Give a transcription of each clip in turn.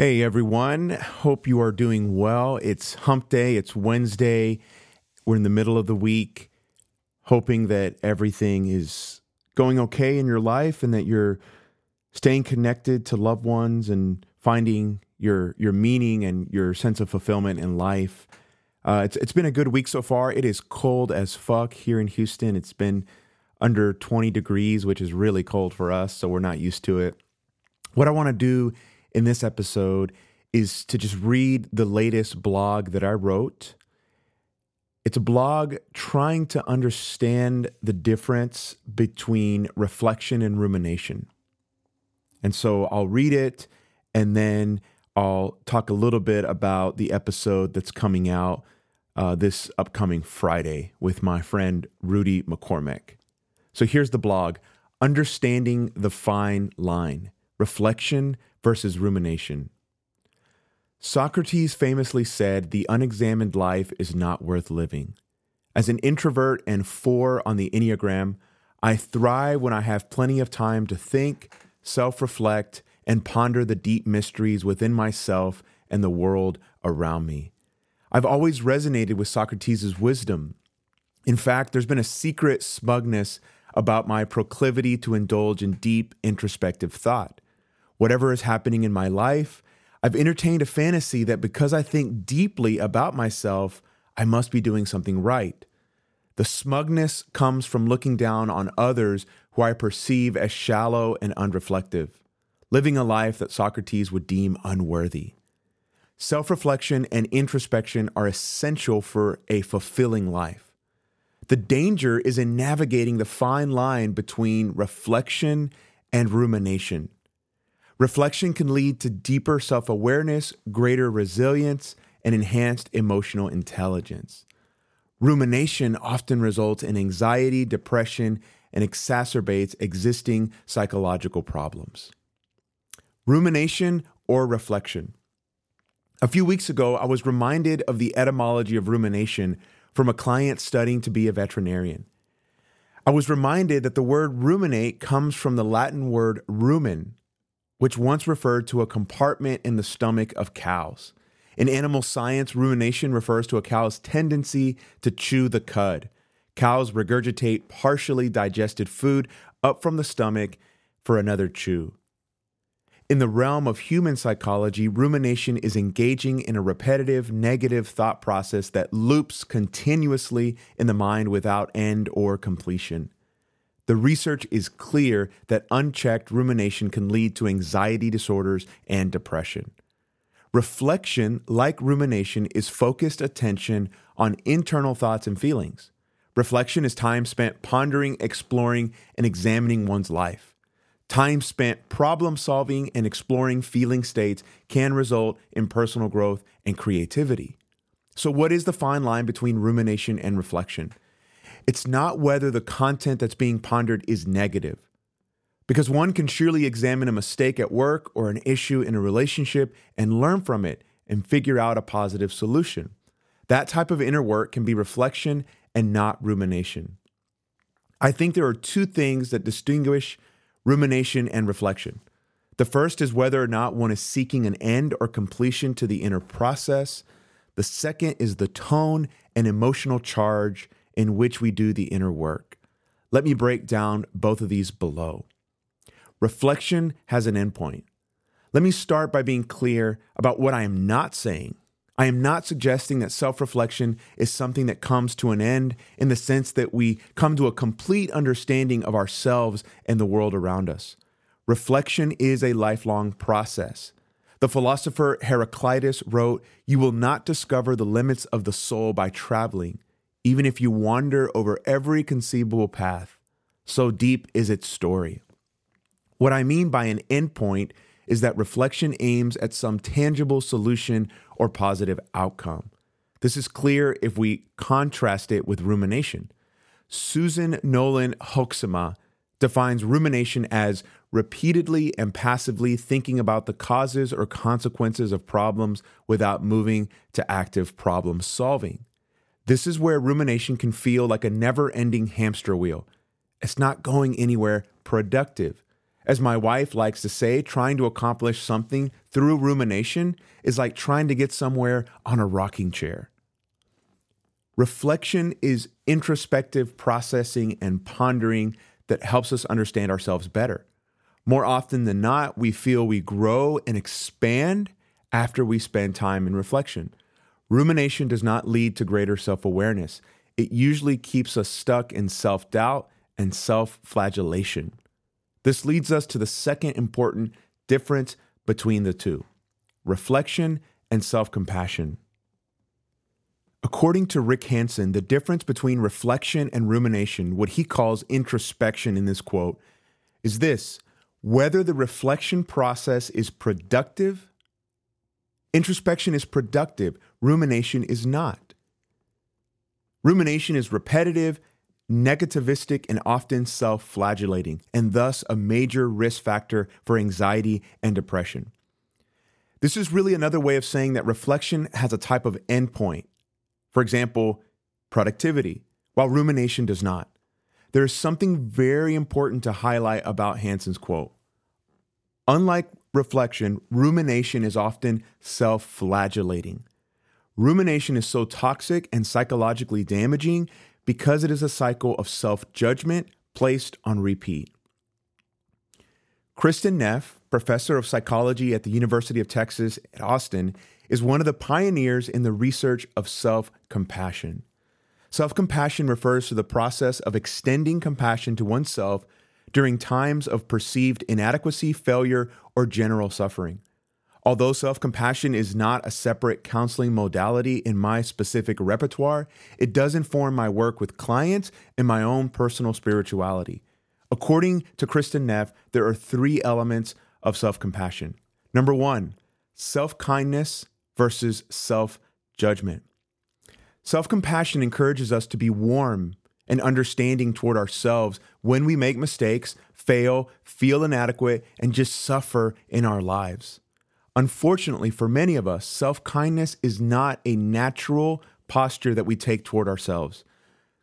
Hey everyone, hope you are doing well. It's hump day, it's Wednesday. We're in the middle of the week, hoping that everything is going okay in your life and that you're staying connected to loved ones and finding your your meaning and your sense of fulfillment in life. Uh, it's it's been a good week so far. It is cold as fuck here in Houston. It's been under 20 degrees, which is really cold for us, so we're not used to it. What I want to do in this episode is to just read the latest blog that I wrote. It's a blog trying to understand the difference between reflection and rumination. And so I'll read it and then I'll talk a little bit about the episode that's coming out uh, this upcoming Friday with my friend Rudy McCormick. So here's the blog Understanding the Fine Line Reflection versus rumination. Socrates famously said, The unexamined life is not worth living. As an introvert and four on the Enneagram, I thrive when I have plenty of time to think, self reflect, and ponder the deep mysteries within myself and the world around me. I've always resonated with Socrates' wisdom. In fact, there's been a secret smugness about my proclivity to indulge in deep introspective thought whatever is happening in my life, I've entertained a fantasy that because I think deeply about myself, I must be doing something right. The smugness comes from looking down on others who I perceive as shallow and unreflective, living a life that Socrates would deem unworthy. Self reflection and introspection are essential for a fulfilling life. The danger is in navigating the fine line between reflection and rumination. Reflection can lead to deeper self awareness, greater resilience, and enhanced emotional intelligence. Rumination often results in anxiety, depression, and exacerbates existing psychological problems. Rumination or reflection. A few weeks ago, I was reminded of the etymology of rumination from a client studying to be a veterinarian. I was reminded that the word ruminate comes from the Latin word rumen, which once referred to a compartment in the stomach of cows. In animal science, rumination refers to a cow's tendency to chew the cud. Cows regurgitate partially digested food up from the stomach for another chew. In the realm of human psychology, rumination is engaging in a repetitive negative thought process that loops continuously in the mind without end or completion. The research is clear that unchecked rumination can lead to anxiety disorders and depression. Reflection, like rumination, is focused attention on internal thoughts and feelings. Reflection is time spent pondering, exploring, and examining one's life. Time spent problem solving and exploring feeling states can result in personal growth and creativity. So, what is the fine line between rumination and reflection? It's not whether the content that's being pondered is negative. Because one can surely examine a mistake at work or an issue in a relationship and learn from it and figure out a positive solution. That type of inner work can be reflection and not rumination. I think there are two things that distinguish rumination and reflection. The first is whether or not one is seeking an end or completion to the inner process. The second is the tone and emotional charge in which we do the inner work. Let me break down both of these below. Reflection has an endpoint. Let me start by being clear about what I am not saying. I am not suggesting that self reflection is something that comes to an end in the sense that we come to a complete understanding of ourselves and the world around us. Reflection is a lifelong process. The philosopher Heraclitus wrote, You will not discover the limits of the soul by traveling, even if you wander over every conceivable path. So deep is its story. What I mean by an endpoint is that reflection aims at some tangible solution or positive outcome. This is clear if we contrast it with rumination. Susan Nolen-Hoeksema defines rumination as repeatedly and passively thinking about the causes or consequences of problems without moving to active problem solving. This is where rumination can feel like a never ending hamster wheel. It's not going anywhere productive. As my wife likes to say, trying to accomplish something through rumination is like trying to get somewhere on a rocking chair. Reflection is introspective processing and pondering that helps us understand ourselves better. More often than not, we feel we grow and expand after we spend time in reflection. Rumination does not lead to greater self awareness, it usually keeps us stuck in self doubt and self flagellation. This leads us to the second important difference between the two reflection and self compassion. According to Rick Hanson, the difference between reflection and rumination, what he calls introspection in this quote, is this whether the reflection process is productive. Introspection is productive, rumination is not. Rumination is repetitive, negativistic, and often self flagellating, and thus a major risk factor for anxiety and depression. This is really another way of saying that reflection has a type of endpoint. For example, productivity, while rumination does not. There is something very important to highlight about Hanson's quote. Unlike reflection, rumination is often self flagellating. Rumination is so toxic and psychologically damaging because it is a cycle of self judgment placed on repeat. Kristin Neff, professor of psychology at the University of Texas at Austin, is one of the pioneers in the research of self compassion. Self compassion refers to the process of extending compassion to oneself during times of perceived inadequacy, failure, or general suffering. Although self compassion is not a separate counseling modality in my specific repertoire, it does inform my work with clients and my own personal spirituality. According to Kristin Neff, there are three elements of self compassion. Number one, self kindness versus self judgment. Self compassion encourages us to be warm and understanding toward ourselves when we make mistakes, fail, feel inadequate, and just suffer in our lives. Unfortunately, for many of us, self kindness is not a natural posture that we take toward ourselves.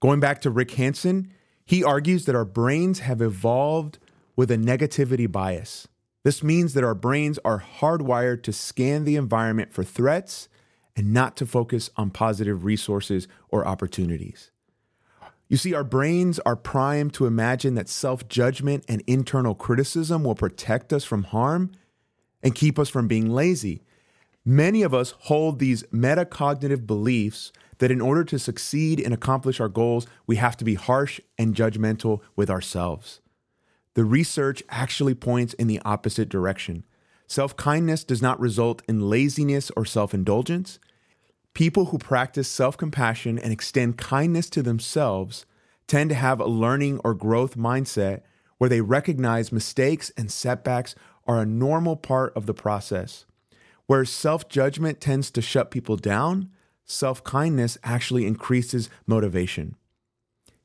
Going back to Rick Hanson, he argues that our brains have evolved with a negativity bias. This means that our brains are hardwired to scan the environment for threats and not to focus on positive resources or opportunities. You see, our brains are primed to imagine that self judgment and internal criticism will protect us from harm and keep us from being lazy. Many of us hold these metacognitive beliefs that in order to succeed and accomplish our goals, we have to be harsh and judgmental with ourselves. The research actually points in the opposite direction. Self kindness does not result in laziness or self indulgence. People who practice self compassion and extend kindness to themselves tend to have a learning or growth mindset where they recognize mistakes and setbacks are a normal part of the process. Where self judgment tends to shut people down, self kindness actually increases motivation.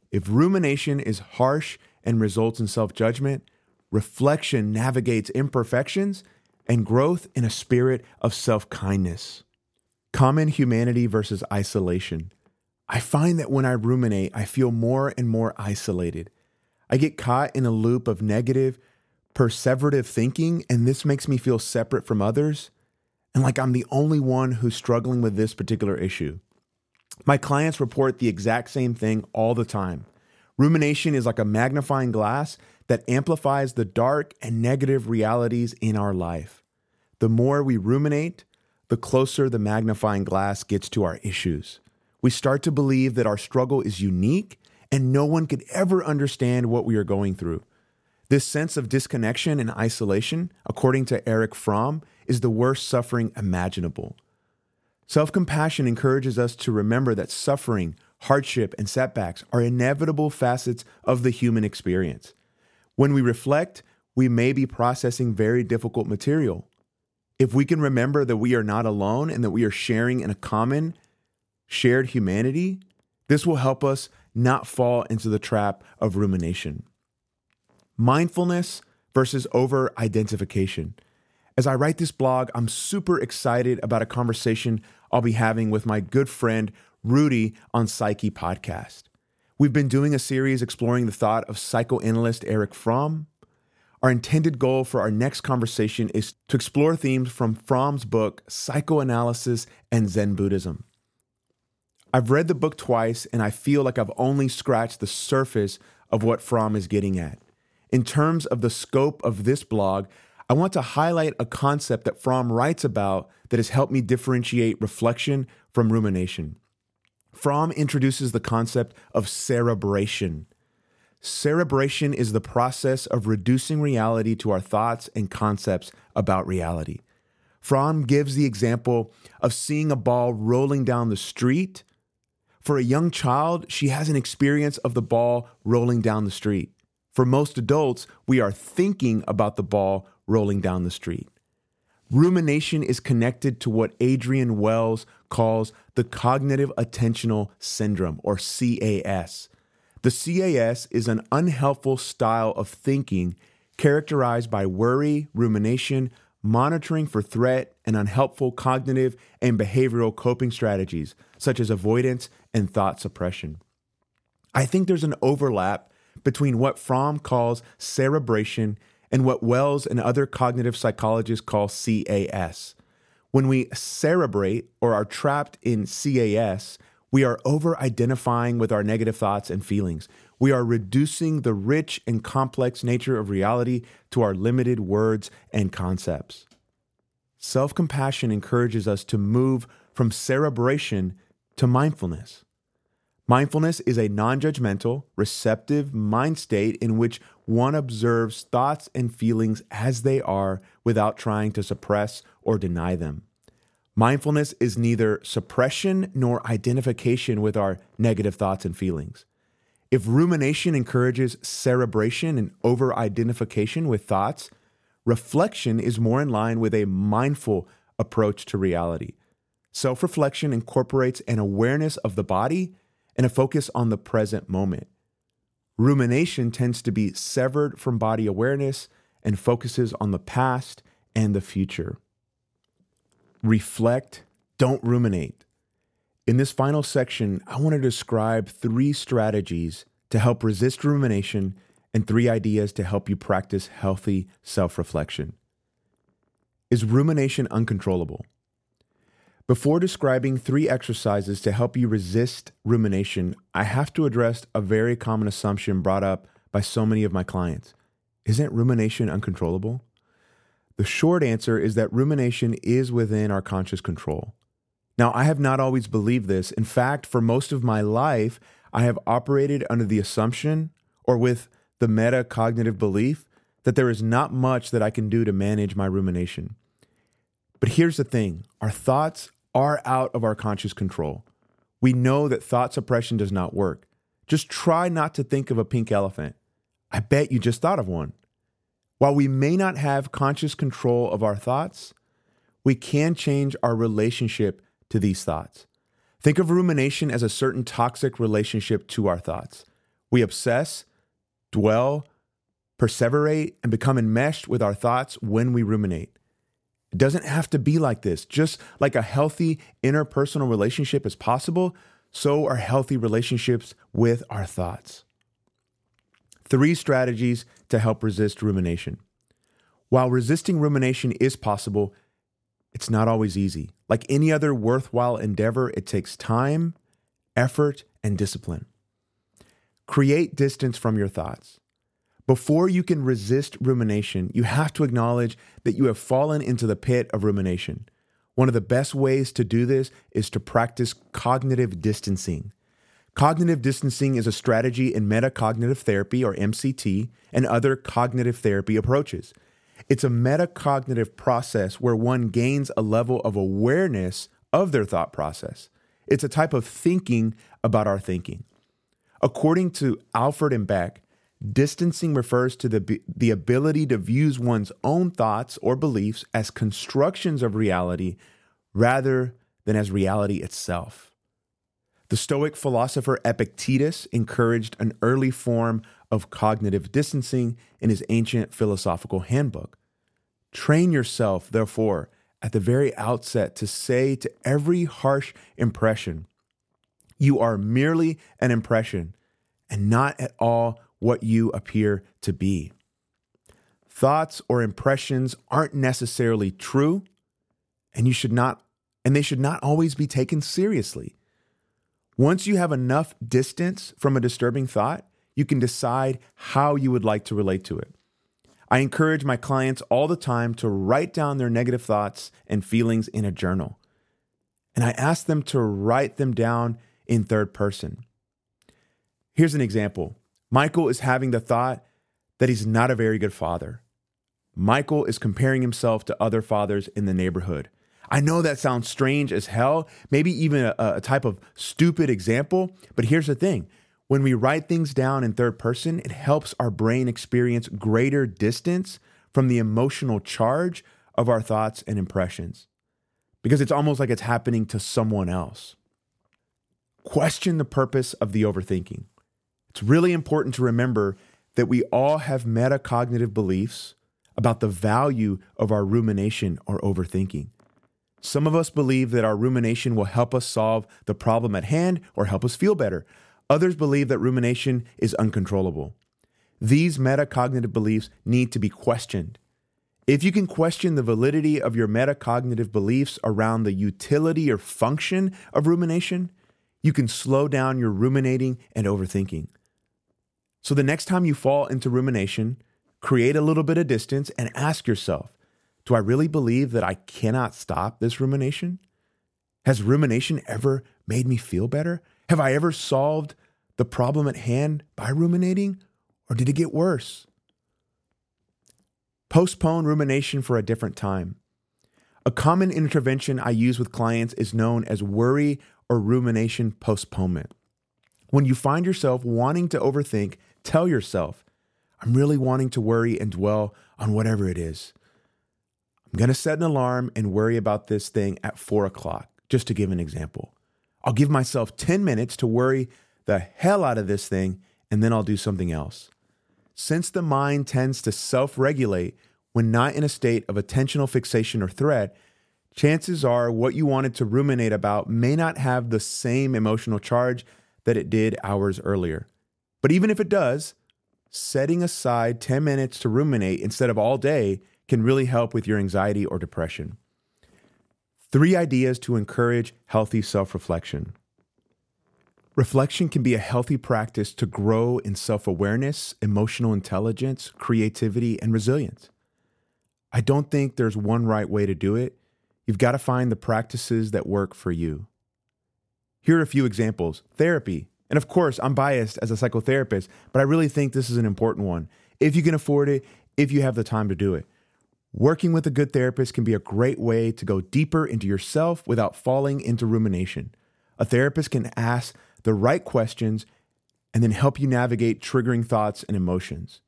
If rumination is harsh and results in self judgment, reflection navigates imperfections and growth in a spirit of self kindness. Common humanity versus isolation. I find that when I ruminate, I feel more and more isolated. I get caught in a loop of negative, perseverative thinking, and this makes me feel separate from others and like I'm the only one who's struggling with this particular issue. My clients report the exact same thing all the time. Rumination is like a magnifying glass that amplifies the dark and negative realities in our life. The more we ruminate, the closer the magnifying glass gets to our issues. We start to believe that our struggle is unique and no one could ever understand what we are going through. This sense of disconnection and isolation, according to Erich Fromm, is the worst suffering imaginable. Self compassion encourages us to remember that suffering, hardship, and setbacks are inevitable facets of the human experience. When we reflect, we may be processing very difficult material. If we can remember that we are not alone and that we are sharing in a common, shared humanity, this will help us not fall into the trap of rumination mindfulness versus over identification. As I write this blog, I'm super excited about a conversation I'll be having with my good friend Rudy on Psyche Podcast. We've been doing a series exploring the thought of psychoanalyst Erich Fromm. Our intended goal for our next conversation is to explore themes from Fromm's book, Psychoanalysis and Zen Buddhism. I've read the book twice and I feel like I've only scratched the surface of what Fromm is getting at. In terms of the scope of this blog, I want to highlight a concept that Fromm writes about that has helped me differentiate reflection from rumination. Fromm introduces the concept of cerebration. Cerebration is the process of reducing reality to our thoughts and concepts about reality. Fromm gives the example of seeing a ball rolling down the street. For a young child, she has an experience of the ball rolling down the street. For most adults, we are thinking about the ball rolling down the street. Rumination is connected to what Adrian Wells calls the cognitive attentional syndrome, or CAS. The CAS is an unhelpful style of thinking characterized by worry, rumination, monitoring for threat, and unhelpful cognitive and behavioral coping strategies, such as avoidance and thought suppression. I think there's an overlap between what Fromm calls cerebration and what Wells and other cognitive psychologists call CAS. When we cerebrate or are trapped in CAS, we are over identifying with our negative thoughts and feelings. We are reducing the rich and complex nature of reality to our limited words and concepts. Self compassion encourages us to move from cerebration to mindfulness. Mindfulness is a non judgmental, receptive mind state in which one observes thoughts and feelings as they are without trying to suppress or deny them. Mindfulness is neither suppression nor identification with our negative thoughts and feelings. If rumination encourages cerebration and over identification with thoughts, reflection is more in line with a mindful approach to reality. Self reflection incorporates an awareness of the body and a focus on the present moment. Rumination tends to be severed from body awareness and focuses on the past and the future reflect, don't ruminate. In this final section, I want to describe three strategies to help resist rumination and three ideas to help you practice healthy self reflection. Is rumination uncontrollable? Before describing three exercises to help you resist rumination, I have to address a very common assumption brought up by so many of my clients. Isn't rumination uncontrollable? The short answer is that rumination is within our conscious control. Now, I have not always believed this. In fact, for most of my life, I have operated under the assumption or with the metacognitive belief that there is not much that I can do to manage my rumination. But here's the thing our thoughts are out of our conscious control. We know that thought suppression does not work. Just try not to think of a pink elephant. I bet you just thought of one. While we may not have conscious control of our thoughts, we can change our relationship to these thoughts. Think of rumination as a certain toxic relationship to our thoughts. We obsess, dwell, perseverate, and become enmeshed with our thoughts when we ruminate. It doesn't have to be like this. Just like a healthy interpersonal relationship is possible, so are healthy relationships with our thoughts. Three strategies to help resist rumination. While resisting rumination is possible, it's not always easy. Like any other worthwhile endeavor, it takes time, effort, and discipline. Create distance from your thoughts. Before you can resist rumination, you have to acknowledge that you have fallen into the pit of rumination. One of the best ways to do this is to practice cognitive distancing. Cognitive distancing is a strategy in metacognitive therapy, or MCT, and other cognitive therapy approaches. It's a metacognitive process where one gains a level of awareness of their thought process. It's a type of thinking about our thinking. According to Alford and Beck, distancing refers to the, the ability to view one's own thoughts or beliefs as constructions of reality rather than as reality itself. The Stoic philosopher Epictetus encouraged an early form of cognitive distancing in his ancient philosophical handbook. Train yourself, therefore, at the very outset to say to every harsh impression, You are merely an impression and not at all what you appear to be. thoughts or impressions aren't necessarily true, and you should not and they should not always be taken seriously. Once you have enough distance from a disturbing thought, you can decide how you would like to relate to it. I encourage my clients all the time to write down their negative thoughts and feelings in a journal. And I ask them to write them down in third person. Here's an example Michael is having the thought that he's not a very good father. Michael is comparing himself to other fathers in the neighborhood. I know that sounds strange as hell, maybe even a, a, type of stupid example, but here's the thing. When we write things down in third person, it helps our brain experience greater distance from the emotional charge of our thoughts and impressions because it's almost like it's happening to someone else. Question the purpose of the overthinking. It's really important to remember that we all have metacognitive beliefs about the value of our rumination or overthinking. Some of us believe that our rumination will help us solve the problem at hand or help us feel better. Others believe that rumination is uncontrollable. These metacognitive beliefs need to be questioned. If you can question the validity of your metacognitive beliefs around the utility or function of rumination, you can slow down your ruminating and overthinking. So the next time you fall into rumination, create a little bit of distance and ask yourself do I really believe that I cannot stop this rumination? Has rumination ever made me feel better? Have I ever solved the problem at hand by ruminating? Or did it get worse? Postpone rumination for a different time. A common intervention I use with clients is known as worry or rumination postponement. When you find yourself wanting to overthink, tell yourself, I'm really wanting to worry and dwell on whatever it is. I'm going to set an alarm and worry about this thing at four o'clock, just to give an example. I'll give myself 10 minutes to worry the hell out of this thing, and then I'll do something else. Since the mind tends to self regulate when not in a state of attentional fixation or threat, chances are what you wanted to ruminate about may not have the same emotional charge that it did hours earlier. But even if it does, setting aside 10 minutes to ruminate instead of all day can really help with your anxiety or depression. Three ideas to encourage healthy self reflection. Reflection can be a healthy practice to grow in self awareness, emotional intelligence, creativity, and resilience. I don't think there's one right way to do it. You've got to find the practices that work for you. Here are a few examples therapy. And of course, I'm biased as a psychotherapist, but I really think this is an important one. If you can afford it, if you have the time to do it. Working with a good therapist can be a great way to go deeper into yourself without falling into rumination. A therapist can ask the right questions and then help you navigate triggering thoughts and emotions.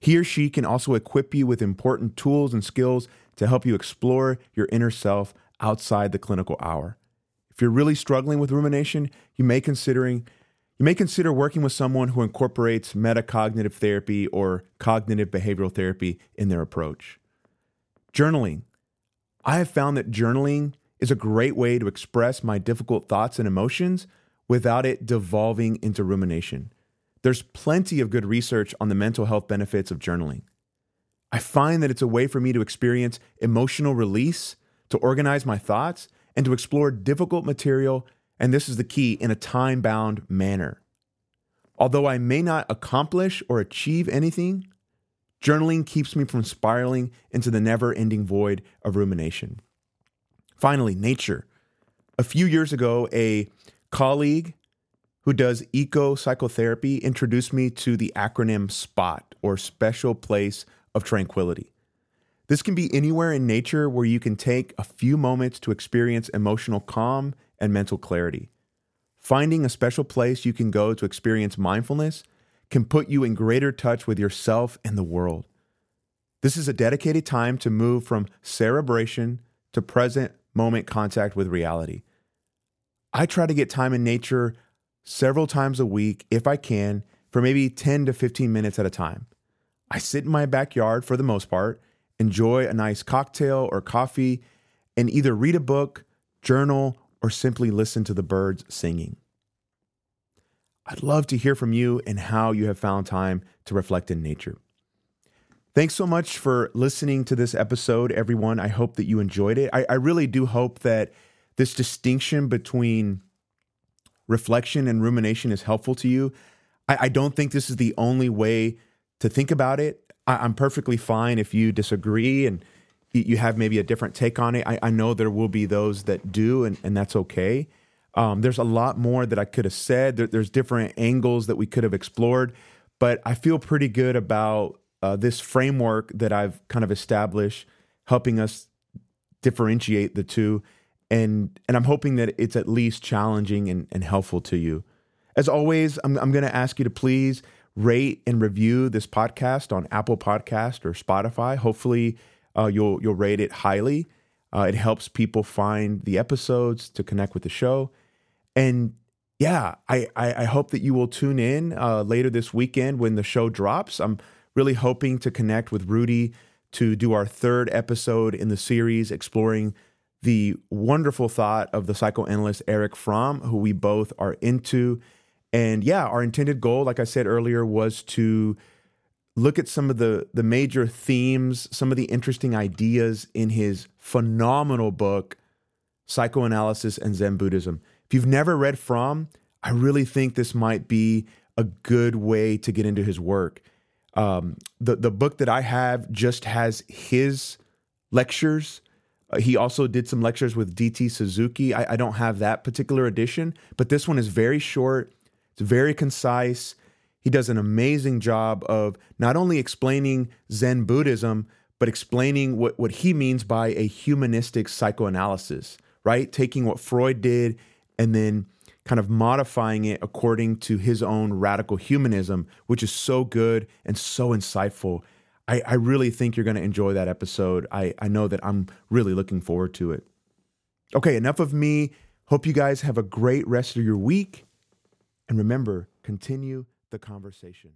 He or she can also equip you with important tools and skills to help you explore your inner self outside the clinical hour. If you're really struggling with rumination, you may considering you may consider working with someone who incorporates metacognitive therapy or cognitive behavioral therapy in their approach. Journaling. I have found that journaling is a great way to express my difficult thoughts and emotions without it devolving into rumination. There's plenty of good research on the mental health benefits of journaling. I find that it's a way for me to experience emotional release, to organize my thoughts, and to explore difficult material, and this is the key, in a time bound manner. Although I may not accomplish or achieve anything, Journaling keeps me from spiraling into the never ending void of rumination. Finally, nature. A few years ago, a colleague who does eco psychotherapy introduced me to the acronym SPOT or Special Place of Tranquility. This can be anywhere in nature where you can take a few moments to experience emotional calm and mental clarity. Finding a special place you can go to experience mindfulness can put you in greater touch with yourself and the world. This is a dedicated time to move from cerebration to present moment contact with reality. I try to get time in nature several times a week if I can for maybe 10 to 15 minutes at a time. I sit in my backyard for the most part, enjoy a nice cocktail or coffee, and either read a book, journal, or simply listen to the birds singing. I'd love to hear from you and how you have found time to reflect in nature. Thanks so much for listening to this episode, everyone. I hope that you enjoyed it. I, I really do hope that this distinction between reflection and rumination is helpful to you. I, I don't think this is the only way to think about it. I, am perfectly fine if you disagree and you have maybe a different take on it. I, I know there will be those that do, and, and that's okay. Um, there's a lot more that I could have said. There, there's different angles that we could have explored, but I feel pretty good about uh, this framework that I've kind of established, helping us differentiate the two. And, and I'm hoping that it's at least challenging and, and helpful to you. As always, I'm, I'm going to ask you to please rate and review this podcast on Apple Podcast or Spotify. Hopefully, uh, you'll you'll rate it highly. Uh, it helps people find the episodes to connect with the show, and yeah, I I, I hope that you will tune in uh, later this weekend when the show drops. I'm really hoping to connect with Rudy to do our third episode in the series exploring the wonderful thought of the psychoanalyst Erich Fromm, who we both are into. And yeah, our intended goal, like I said earlier, was to look at some of the the major themes, some of the interesting ideas in his phenomenal book, Psychoanalysis and Zen Buddhism. If you've never read Fromm, I really think this might be a good way to get into his work. Um, the the book that I have just has his lectures. Uh, he also did some lectures with DT Suzuki. I, I don't have that particular edition, but this one is very short. It's very concise. He does an amazing job of not only explaining Zen Buddhism, but explaining what, what he means by a humanistic psychoanalysis, right? Taking what Freud did and then kind of modifying it according to his own radical humanism, which is so good and so insightful. I, I really think you're going to enjoy that episode. I, I know that I'm really looking forward to it. Okay, enough of me. Hope you guys have a great rest of your week. And remember, continue the conversation.